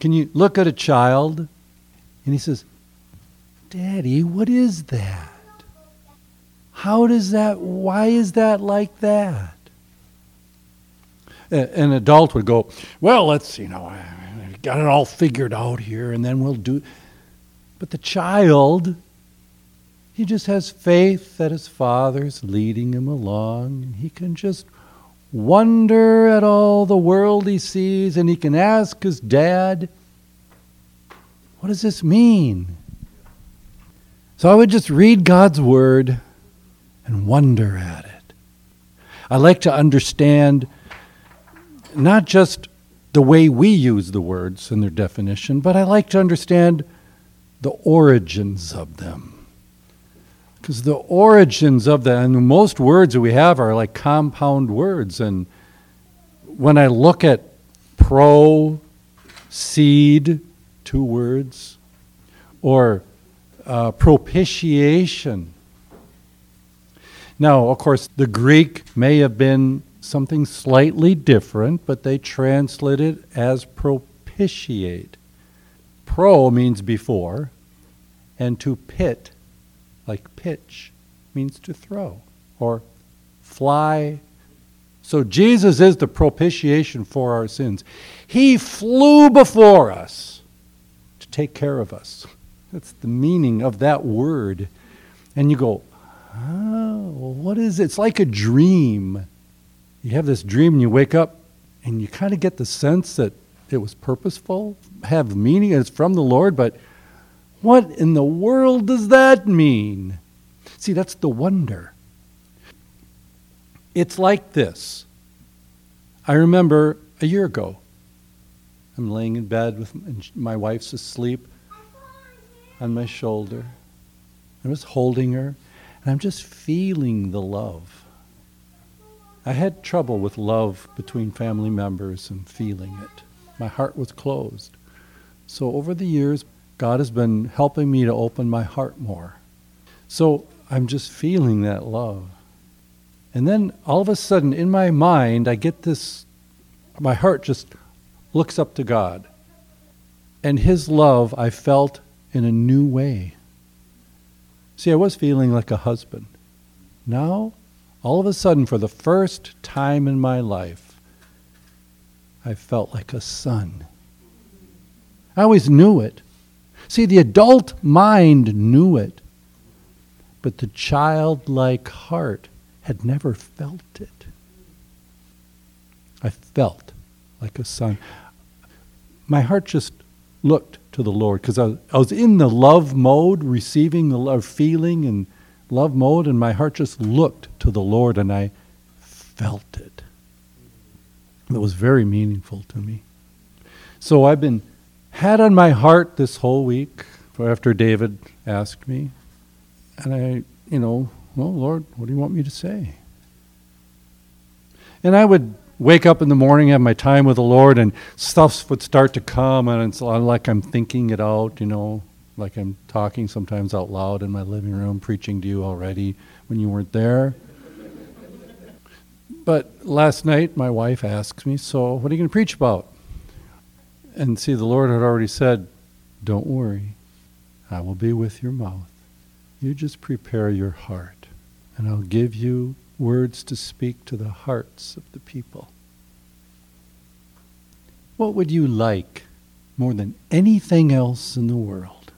Can you look at a child and he says, Daddy, what is that? How does that, why is that like that? An adult would go, Well, let's, you know, got it all figured out here, and then we'll do. But the child, he just has faith that his father's leading him along, and he can just wonder at all the world he sees, and he can ask his dad, What does this mean? So I would just read God's Word and wonder at it. I like to understand not just the way we use the words and their definition, but I like to understand the origins of them. Because the origins of them, and most words that we have are like compound words. And when I look at pro, seed, two words, or uh, propitiation. Now, of course, the Greek may have been something slightly different, but they translate it as propitiate. Pro means before, and to pit, like pitch, means to throw or fly. So Jesus is the propitiation for our sins. He flew before us to take care of us. That's the meaning of that word. And you go, oh, what is it? It's like a dream. You have this dream and you wake up and you kind of get the sense that it was purposeful, have meaning, and it's from the Lord, but what in the world does that mean? See, that's the wonder. It's like this. I remember a year ago, I'm laying in bed with my wife's asleep on my shoulder. I was holding her, and I'm just feeling the love. I had trouble with love between family members and feeling it. My heart was closed. So over the years, God has been helping me to open my heart more. So I'm just feeling that love. And then all of a sudden, in my mind, I get this my heart just looks up to God. And His love I felt in a new way. See, I was feeling like a husband. Now, all of a sudden, for the first time in my life, I felt like a son. I always knew it. See, the adult mind knew it, but the childlike heart had never felt it. I felt like a son. My heart just looked to the Lord because I, I, was in the love mode, receiving the love, feeling and love mode, and my heart just looked to the Lord and I felt it. It was very meaningful to me. So I've been had on my heart this whole week after David asked me, and I, you know, well, Lord, what do you want me to say? And I would wake up in the morning, have my time with the Lord, and stuff would start to come, and it's like I'm thinking it out, you know, like I'm talking sometimes out loud in my living room, preaching to you already when you weren't there. But last night, my wife asks me, So, what are you going to preach about? And see, the Lord had already said, Don't worry, I will be with your mouth. You just prepare your heart, and I'll give you words to speak to the hearts of the people. What would you like more than anything else in the world?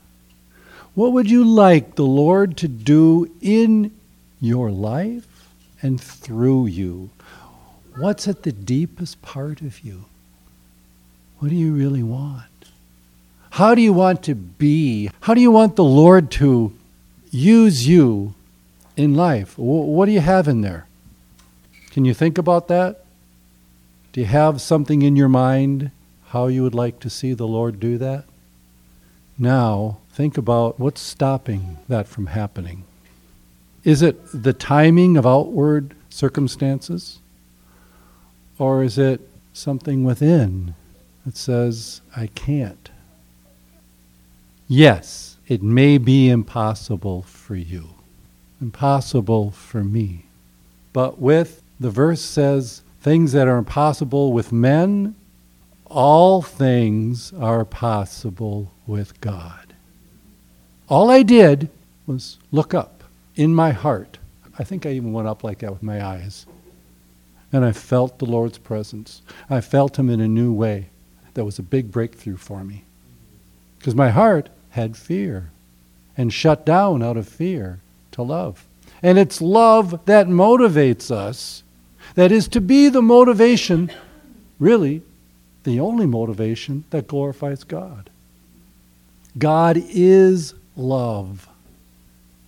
What would you like the Lord to do in your life and through you? What's at the deepest part of you? What do you really want? How do you want to be? How do you want the Lord to use you in life? What do you have in there? Can you think about that? Do you have something in your mind how you would like to see the Lord do that? Now, think about what's stopping that from happening. Is it the timing of outward circumstances? Or is it something within that says, I can't? Yes, it may be impossible for you impossible for me. But with, the verse says, things that are impossible with men All things are possible with God. All I did was look up in my heart. I think I even went up like that with my eyes. And I felt the Lord's presence. I felt Him in a new way. That was a big breakthrough for me. Because my heart had fear and shut down out of fear to love. And it's love that motivates us, that is to be the motivation, really, the only motivation that glorifies God. God is love.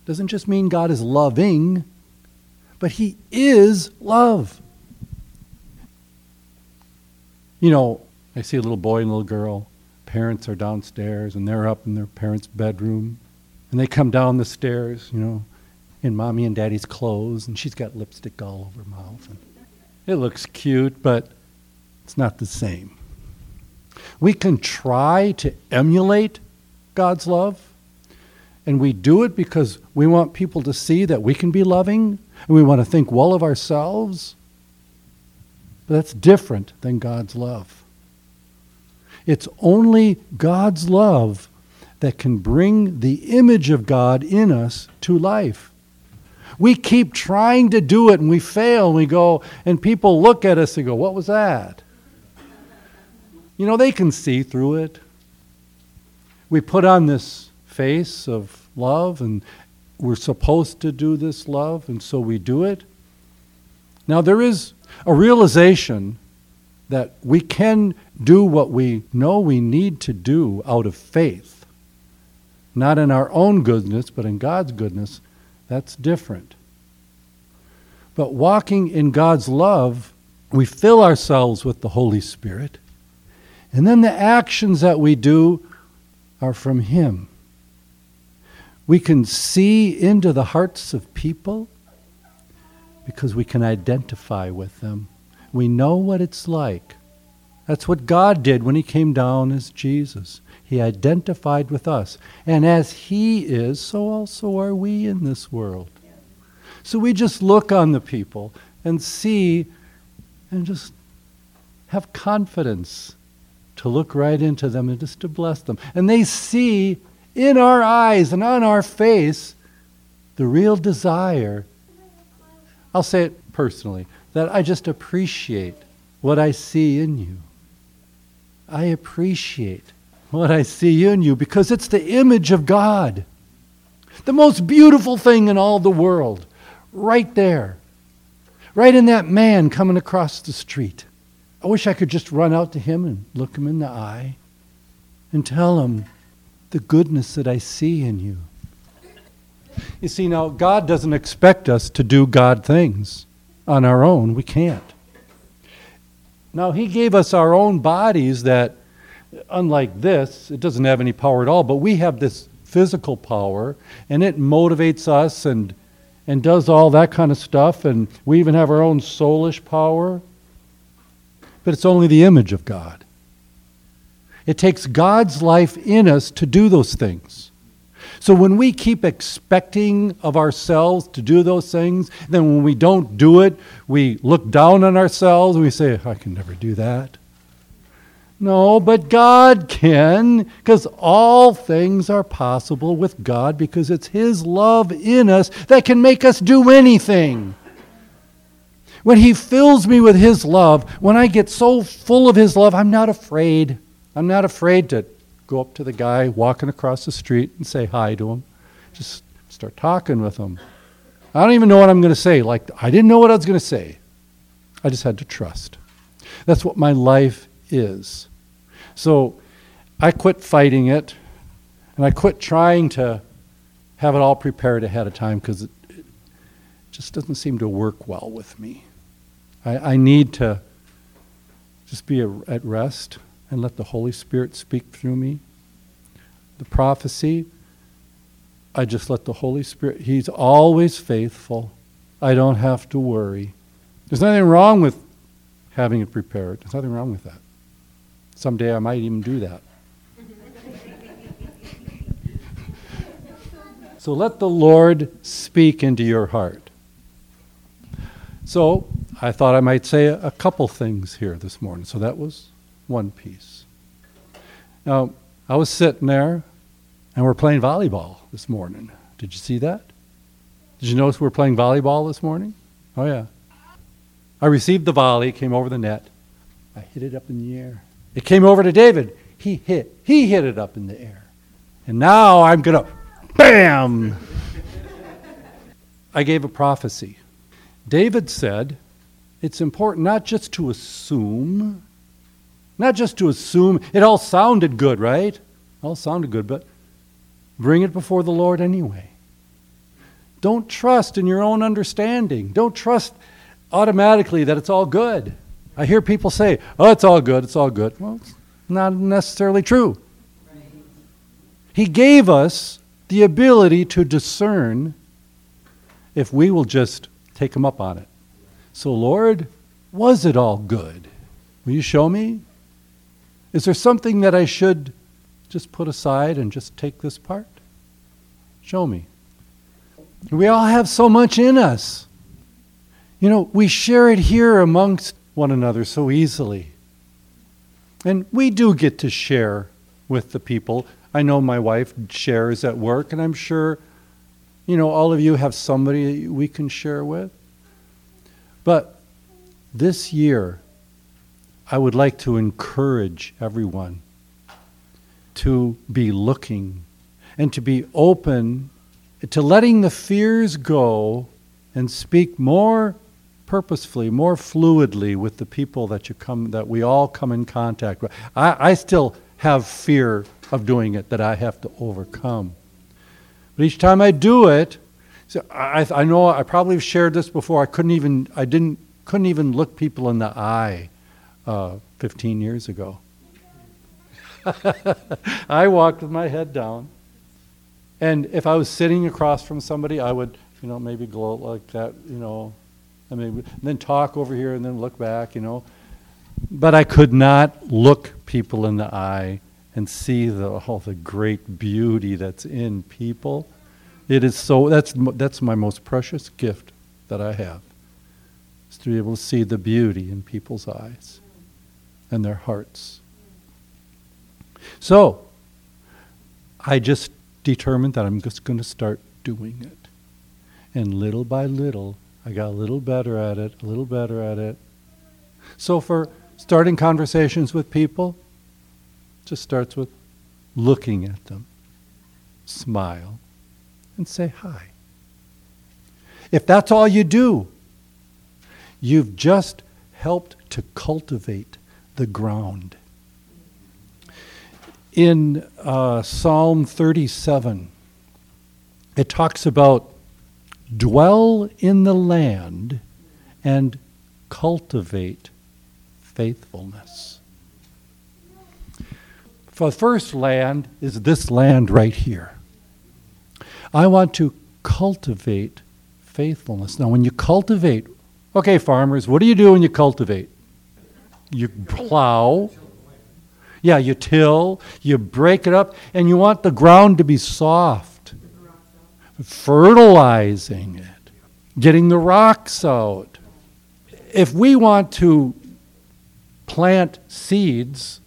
Doesn't just mean God is loving, but He is love. You know, I see a little boy and a little girl. Parents are downstairs and they're up in their parents' bedroom. And they come down the stairs, you know, in mommy and daddy's clothes, and she's got lipstick all over her mouth. And it looks cute, but it's not the same. We can try to emulate God's love, and we do it because we want people to see that we can be loving, and we want to think well of ourselves. But that's different than God's love. It's only God's love that can bring the image of God in us to life. We keep trying to do it and we fail and we go, and people look at us and go, What was that? You know, they can see through it. We put on this face of love and we're supposed to do this love, and so we do it. Now, there is a realization that we can do what we know we need to do out of faith, not in our own goodness, but in God's goodness. That's different. But walking in God's love, we fill ourselves with the Holy Spirit, and then the actions that we do are from Him. We can see into the hearts of people because we can identify with them. We know what it's like. That's what God did when He came down as Jesus. He identified with us. And as He is, so also are we in this world. So we just look on the people and see and just have confidence to look right into them and just to bless them. And they see in our eyes and on our face the real desire. I'll say it personally that I just appreciate what I see in you. I appreciate what I see in you because it's the image of God. The most beautiful thing in all the world, right there, right in that man coming across the street. I wish I could just run out to him and look him in the eye and tell him the goodness that I see in you. You see, now, God doesn't expect us to do God things on our own. We can't. Now, He gave us our own bodies that, unlike this, it doesn't have any power at all, but we have this physical power, and it motivates us and, and does all that kind of stuff, and we even have our own soulish power. But it's only the image of God. It takes God's life in us to do those things. So when we keep expecting of ourselves to do those things, then when we don't do it, we look down on ourselves and we say, I can never do that. No, but God can, because all things are possible with God because it's His love in us that can make us do anything. When He fills me with His love, when I get so full of His love, I'm not afraid. I'm not afraid to go up to the guy walking across the street and say hi to him. Just start talking with him. I don't even know what I'm going to say. Like, I didn't know what I was going to say. I just had to trust. That's what my life is. So I quit fighting it, and I quit trying to have it all prepared ahead of time because it, it, just doesn't seem to work well with me. I, I need to just be a, at rest and let the Holy Spirit speak through me. The prophecy, I just let the Holy Spirit, He's always faithful. I don't have to worry. There's nothing wrong with having it prepared. There's nothing wrong with that. Someday I might even do that. so let the Lord speak into your heart. So I thought I might say a, couple things here this morning. So that was one piece. Now, I was sitting there and we're playing volleyball this morning. Did you see that? Did you notice we're playing volleyball this morning? Oh, yeah. I received the volley, came over the net. I hit it up in the air. It came over to David. He hit. He hit it up in the air. And now I'm going to bam. I gave a prophecy. David said, it's important not just to assume, not just to assume. It all sounded good, right? All sounded good, but bring it before the Lord anyway. Don't trust in your own understanding. Don't trust automatically that it's all good. I hear people say, oh, it's all good, it's all good. Well, it's not necessarily true. He gave us the ability to discern if we will just take him up on it. So, Lord, was it all good? Will you show me? Is there something that I should just put aside and just take this part? Show me. We all have so much in us. You know, we share it here amongst one another so easily. And we do get to share with the people. I know my wife shares at work, and I'm sure, you know, all of you have somebody we can share with. But this year, I would like to encourage everyone to be looking and to be open to letting the fears go and speak more purposefully, more fluidly with the people that you come that we all come in contact with. I, I still have fear of doing it that I have to overcome. But each time I do it, so I, I know I probably have shared this before. I couldn't even I didn't couldn't even look people in the eye uh, 15 years ago. I walked with my head down. And if I was sitting across from somebody, I would, you know, maybe gloat like that, you know, I mean, then talk over here and then look back, you know. But I could not look people in the eye and see the, all the great beauty that's in people. It is so, that's, that's my most precious gift that I have, is to be able to see the beauty in people's eyes and their hearts. So, I just determined that I'm just going to start doing it. And little by little, I got a little better at it, a little better at it. So for starting conversations with people, just starts with looking at them, smile, and say hi. If that's all you do, you've just helped to cultivate the ground in uh, Psalm 37, it talks about dwell in the land and cultivate faithfulness. For the first land is this land right here. I want to cultivate faithfulness. Now, when you cultivate, okay, farmers, what do you do when you cultivate? You plow yeah, you till, you break it up, and you want the ground to be soft. Fertilizing it, getting the rocks out. If we want to plant seeds,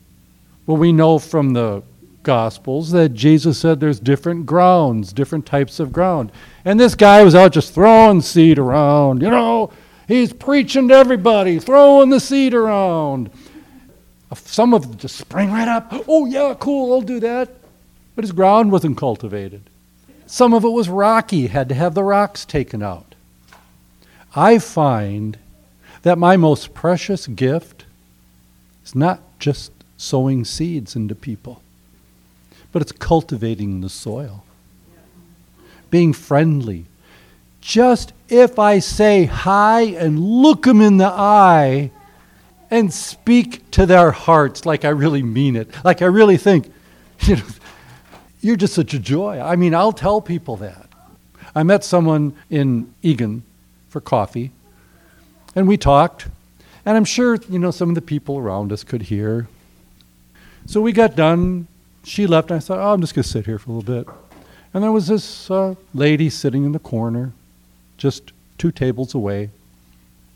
well, we know from the Gospels that Jesus said there's different grounds, different types of ground. And this guy was out just throwing seed around. You know, he's preaching to everybody, throwing the seed around. Some of them just sprang right up. Oh, yeah, cool, I'll do that. But his ground wasn't cultivated. Some of it was rocky, had to have the rocks taken out. I find that my most precious gift is not just sowing seeds into people, but it's cultivating the soil, being friendly. Just if I say hi and look them in the eye, and speak to their hearts like I really mean it, like I really think, you know, you're just such a joy. I mean, I'll tell people that. I met someone in Eagan for coffee, and we talked, and I'm sure, you know, some of the people around us could hear. So we got done. She left, and I thought, oh, I'm just going to sit here for a little bit. And there was this uh, lady sitting in the corner, just two tables away.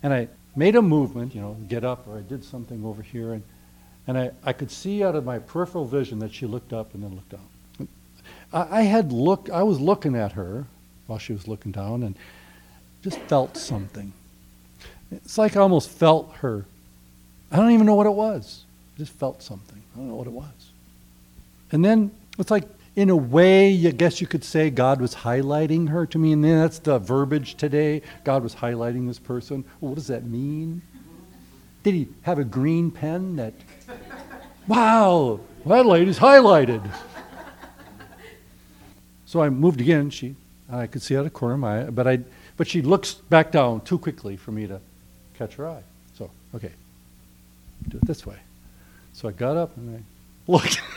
And I made a movement, you know, get up, or I did something over here, and, And I, I could see out of my peripheral vision that she looked up and then looked down. I, I had looked, I was looking at her while she was looking down and just felt something. It's like I almost felt her. I don't even know what it was. I just felt something. I don't know what it was. And then it's like, in a way, I guess you could say God was highlighting her to me. And then that's the verbiage today. God was highlighting this person. What does that mean? Did he have a green pen that, wow, that lady's highlighted? So I moved again. She, I could see out of corner of my eye, but I, but she looks back down too quickly for me to catch her eye. So, okay, do it this way. So I got up and I looked.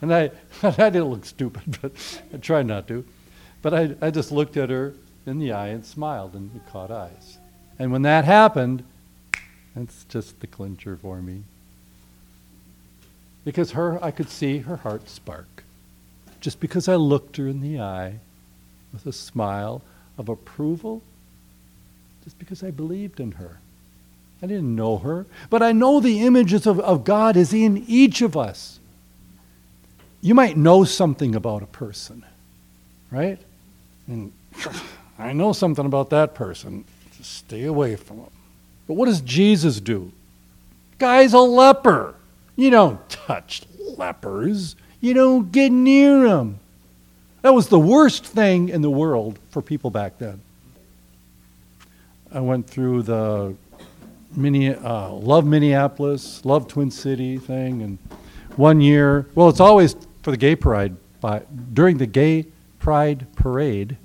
and I, I didn't look stupid, but I tried not to. But I, I just looked at her in the eye and smiled, and we caught eyes. And when that happened, that's just the clincher for me. Because her, I could see her heart spark. Just because I looked her in the eye with a smile of approval, just because I believed in her. I didn't know her, but I know the images of, of God is in each of us. You might know something about a person, right? And I know something about that person. Just stay away from them. But what does Jesus do? Guy's a leper. You don't touch lepers. You don't get near them. That was the worst thing in the world for people back then. I went through the mini, uh, Love Minneapolis, Love Twin City thing, and one year, well, it's always for the gay pride, by, during the gay pride parade.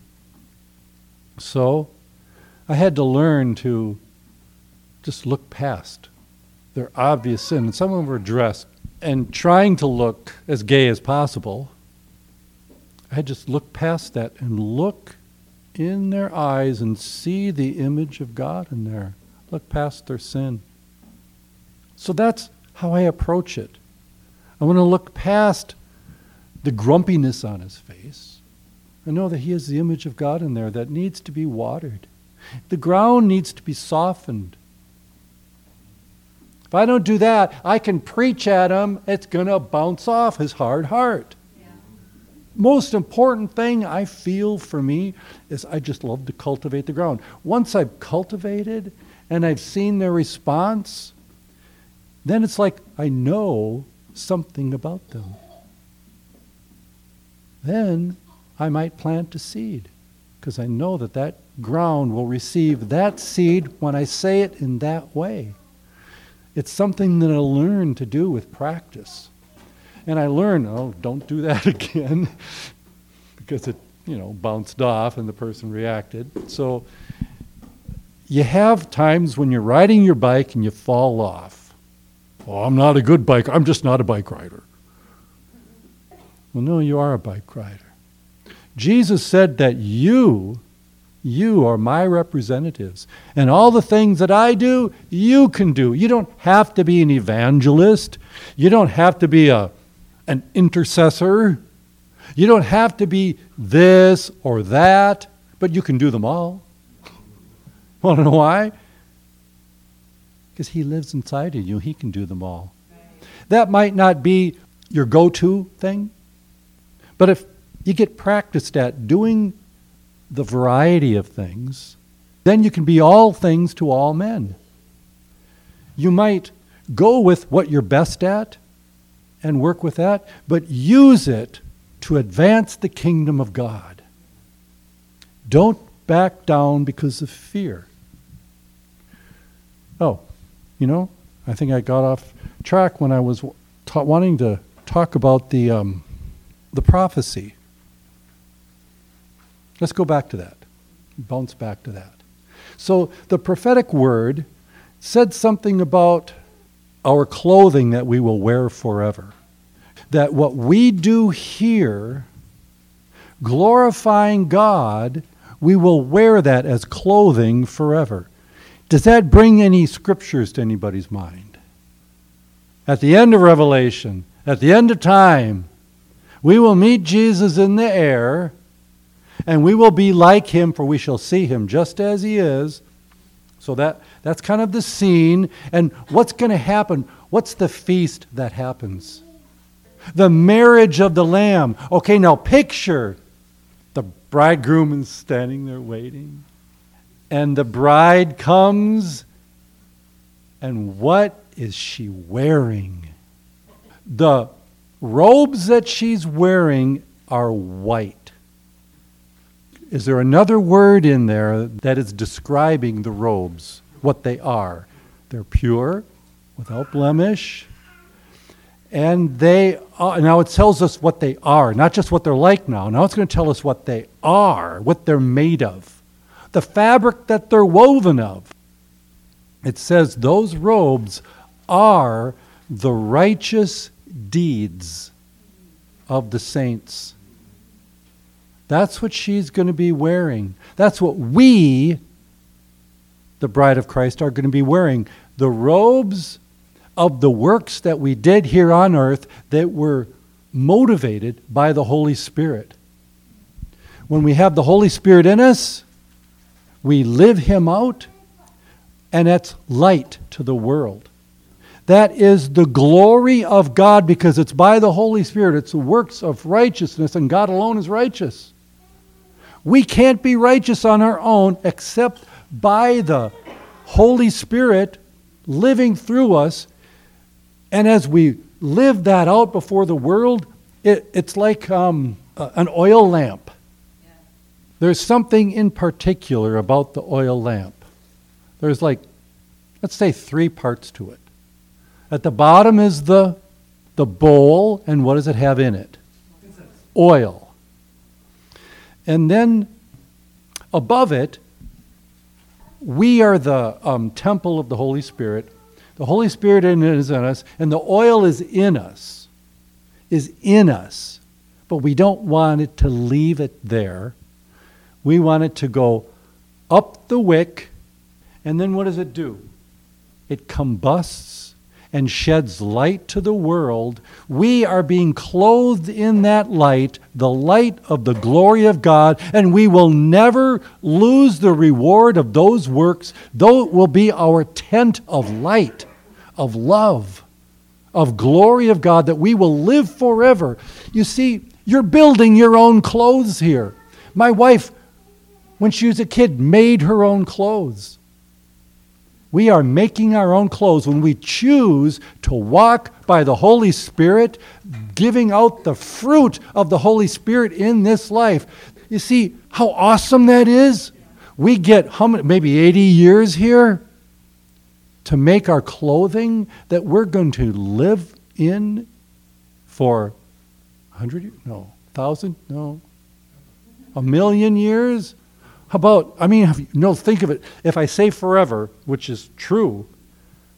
So I had to learn to just look past their obvious sin. And some of them were dressed and trying to look as gay as possible. I had just look past that and look in their eyes and see the image of God in there. Look past their sin. So that's how I approach it. I want to look past the grumpiness on his face. I know that he has the image of God in there that needs to be watered. The ground needs to be softened. If I don't do that, I can preach at him, it's going to bounce off his hard heart. Yeah. Most important thing I feel for me is I just love to cultivate the ground. Once I've cultivated and I've seen their response, then it's like I know something about them then I might plant a seed because I know that that ground will receive that seed when I say it in that way. It's something that I learn to do with practice. And I learn, oh, don't do that again because it, you know, bounced off and the person reacted. So you have times when you're riding your bike and you fall off. Oh, I'm not a good biker. I'm just not a bike rider. Well, no, you are a bike rider. Jesus said that you, you are my representatives. And all the things that I do, you can do. You don't have to be an evangelist. You don't have to be a, an intercessor. You don't have to be this or that, but you can do them all. Want to know why? Because He lives inside of you. He can do them all. That might not be your go to thing, but if you get practiced at doing the variety of things, then you can be all things to all men. You might go with what you're best at and work with that, but use it to advance the kingdom of God. Don't back down because of fear. Oh, you know, I think I got off track when I was ta- wanting to talk about the um, the prophecy. Let's go back to that. Bounce back to that. So the prophetic word said something about our clothing that we will wear forever. That what we do here, glorifying God, we will wear that as clothing forever. Does that bring any scriptures to anybody's mind? At the end of Revelation, at the end of time, we will meet Jesus in the air, and we will be like him, for we shall see him just as he is. So that, That's kind of the scene. And what's going to happen? What's the feast that happens? The marriage of the Lamb. Okay, now picture the bridegroom is standing there waiting. And the bride comes. And what is she wearing? The robes that she's wearing are white. Is there another word in there that is describing the robes, what they are? They're pure, without blemish, and they are, now it tells us what they are, not just what they're like now. Now it's going to tell us what they are, what they're made of, the fabric that they're woven of. It says those robes are the righteous deeds of the saints. That's what she's going to be wearing. That's what we, the bride of Christ, are going to be wearing. The robes of the works that we did here on earth that were motivated by the Holy Spirit. When we have the Holy Spirit in us, we live Him out, and that's light to the world. That is the glory of God because it's by the Holy Spirit. It's the works of righteousness, and God alone is righteous. We can't be righteous on our own except by the Holy Spirit living through us. And as we live that out before the world, it, it's like um, an oil lamp. There's something in particular about the oil lamp. There's like, let's say, three parts to it. At the bottom is the, the bowl, and what does it have in it? Oil. And then above it, we are the um, temple of the Holy Spirit. The Holy Spirit is in us, and the oil is in us, is in us. But we don't want it to leave it there. We want it to go up the wick, and then what does it do? It combusts and sheds light to the world, we are being clothed in that light, the light of the glory of God, and we will never lose the reward of those works, though it will be our tent of light, of love, of glory of God, that we will live forever. You see, you're building your own clothes here. My wife, when she was a kid, made her own clothes. We are making our own clothes when we choose to walk by the Holy Spirit, giving out the fruit of the Holy Spirit in this life. You see how awesome that is? We get how many, maybe 80 years here to make our clothing that we're going to live in for 100 years? No. 1,000? No. A million years? How about, I mean, you, no, think of it. If I say forever, which is true,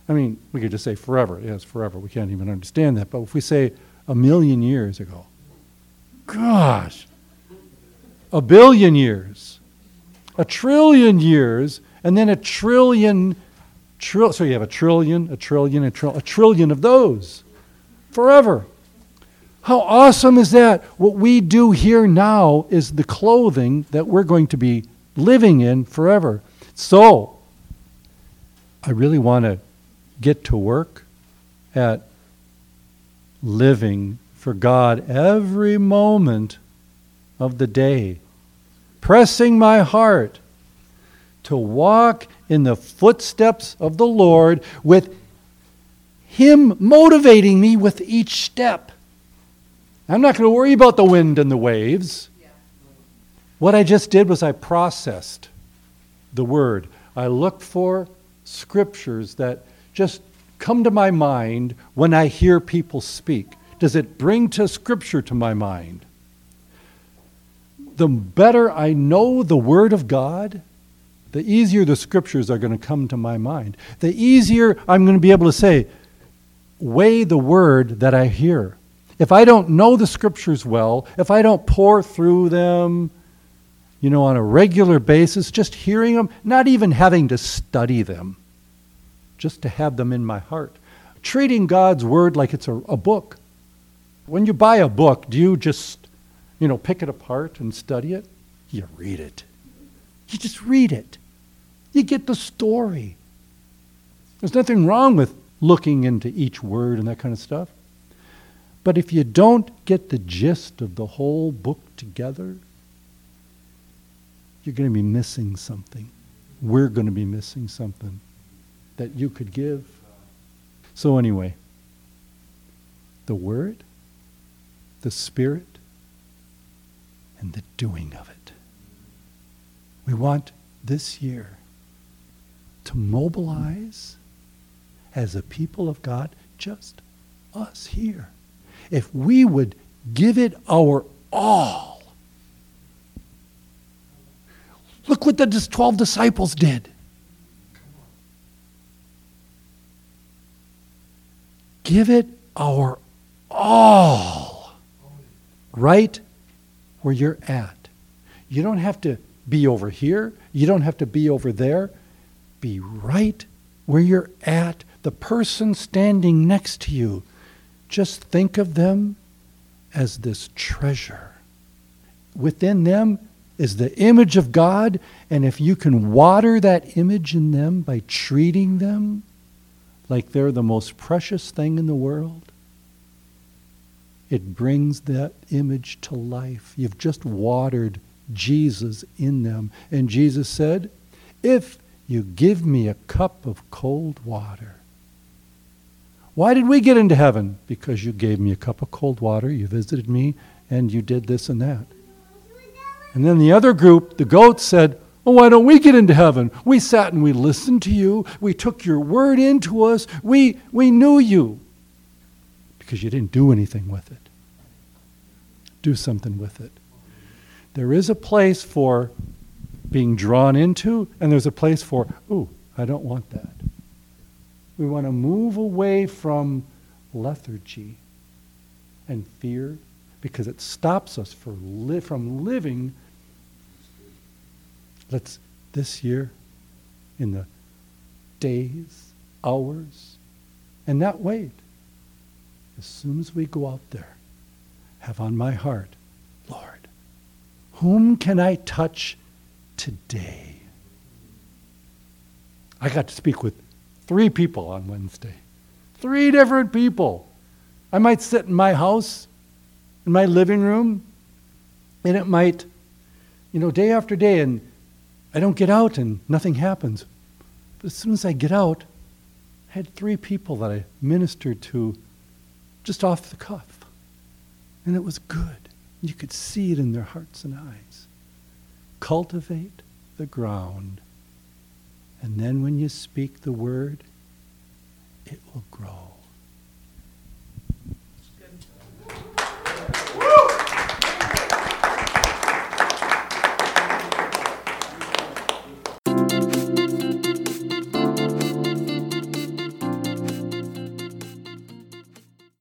I mean, we could just say forever. Yes, forever. We can't even understand that. But if we say a million years ago, gosh, a billion years, a trillion years, and then a trillion, tri- so you have a trillion, a trillion, a, tri- a trillion of those forever. How awesome is that? What we do here now is the clothing that we're going to be living in forever. So, I really want to get to work at living for God every moment of the day, pressing my heart to walk in the footsteps of the Lord with Him motivating me with each step. I'm not going to worry about the wind and the waves. What I just did was I processed the word. I looked for scriptures that just come to my mind when I hear people speak. Does it bring to scripture to my mind? The better I know the word of God, the easier the scriptures are going to come to my mind. The easier I'm going to be able to say, weigh the word that I hear. If I don't know the scriptures well, if I don't pore through them, you know, on a regular basis, just hearing them, not even having to study them, just to have them in my heart. Treating God's word like it's a, a book. When you buy a book, do you just, you know, pick it apart and study it? You read it. You just read it. You get the story. There's nothing wrong with looking into each word and that kind of stuff. But if you don't get the gist of the whole book together, you're going to be missing something. We're going to be missing something that you could give. So, anyway, the Word, the Spirit, and the doing of it. We want this year to mobilize as a people of God, just us here. If we would give it our all, look what the 12 disciples did. Give it our all right where you're at. You don't have to be over here. You don't have to be over there. Be right where you're at the person standing next to you, just think of them as this treasure. Within them is the image of God, and if you can water that image in them by treating them like they're the most precious thing in the world, it brings that image to life. You've just watered Jesus in them. And Jesus said, If you give me a cup of cold water, why did we get into heaven? Because you gave me a cup of cold water, you visited me, and you did this and that. And then the other group, the goats, said, Oh, why don't we get into heaven? We sat and we listened to you. We took your word into us. We, we knew you. Because you didn't do anything with it. Do something with it. There is a place for being drawn into, and there's a place for, ooh, I don't want that. We want to move away from lethargy and fear because it stops us li- from living. Let's, this year, in the days, hours, and not wait. As soon as we go out there, have on my heart, Lord, whom can I touch today? I got to speak with Three people on Wednesday. Three different people. I might sit in my house, in my living room, and it might, you know, day after day, and I don't get out and nothing happens. But as soon as I get out, I had three people that I ministered to just off the cuff. And it was good. You could see it in their hearts and eyes. Cultivate the ground and then when you speak the word, it will grow.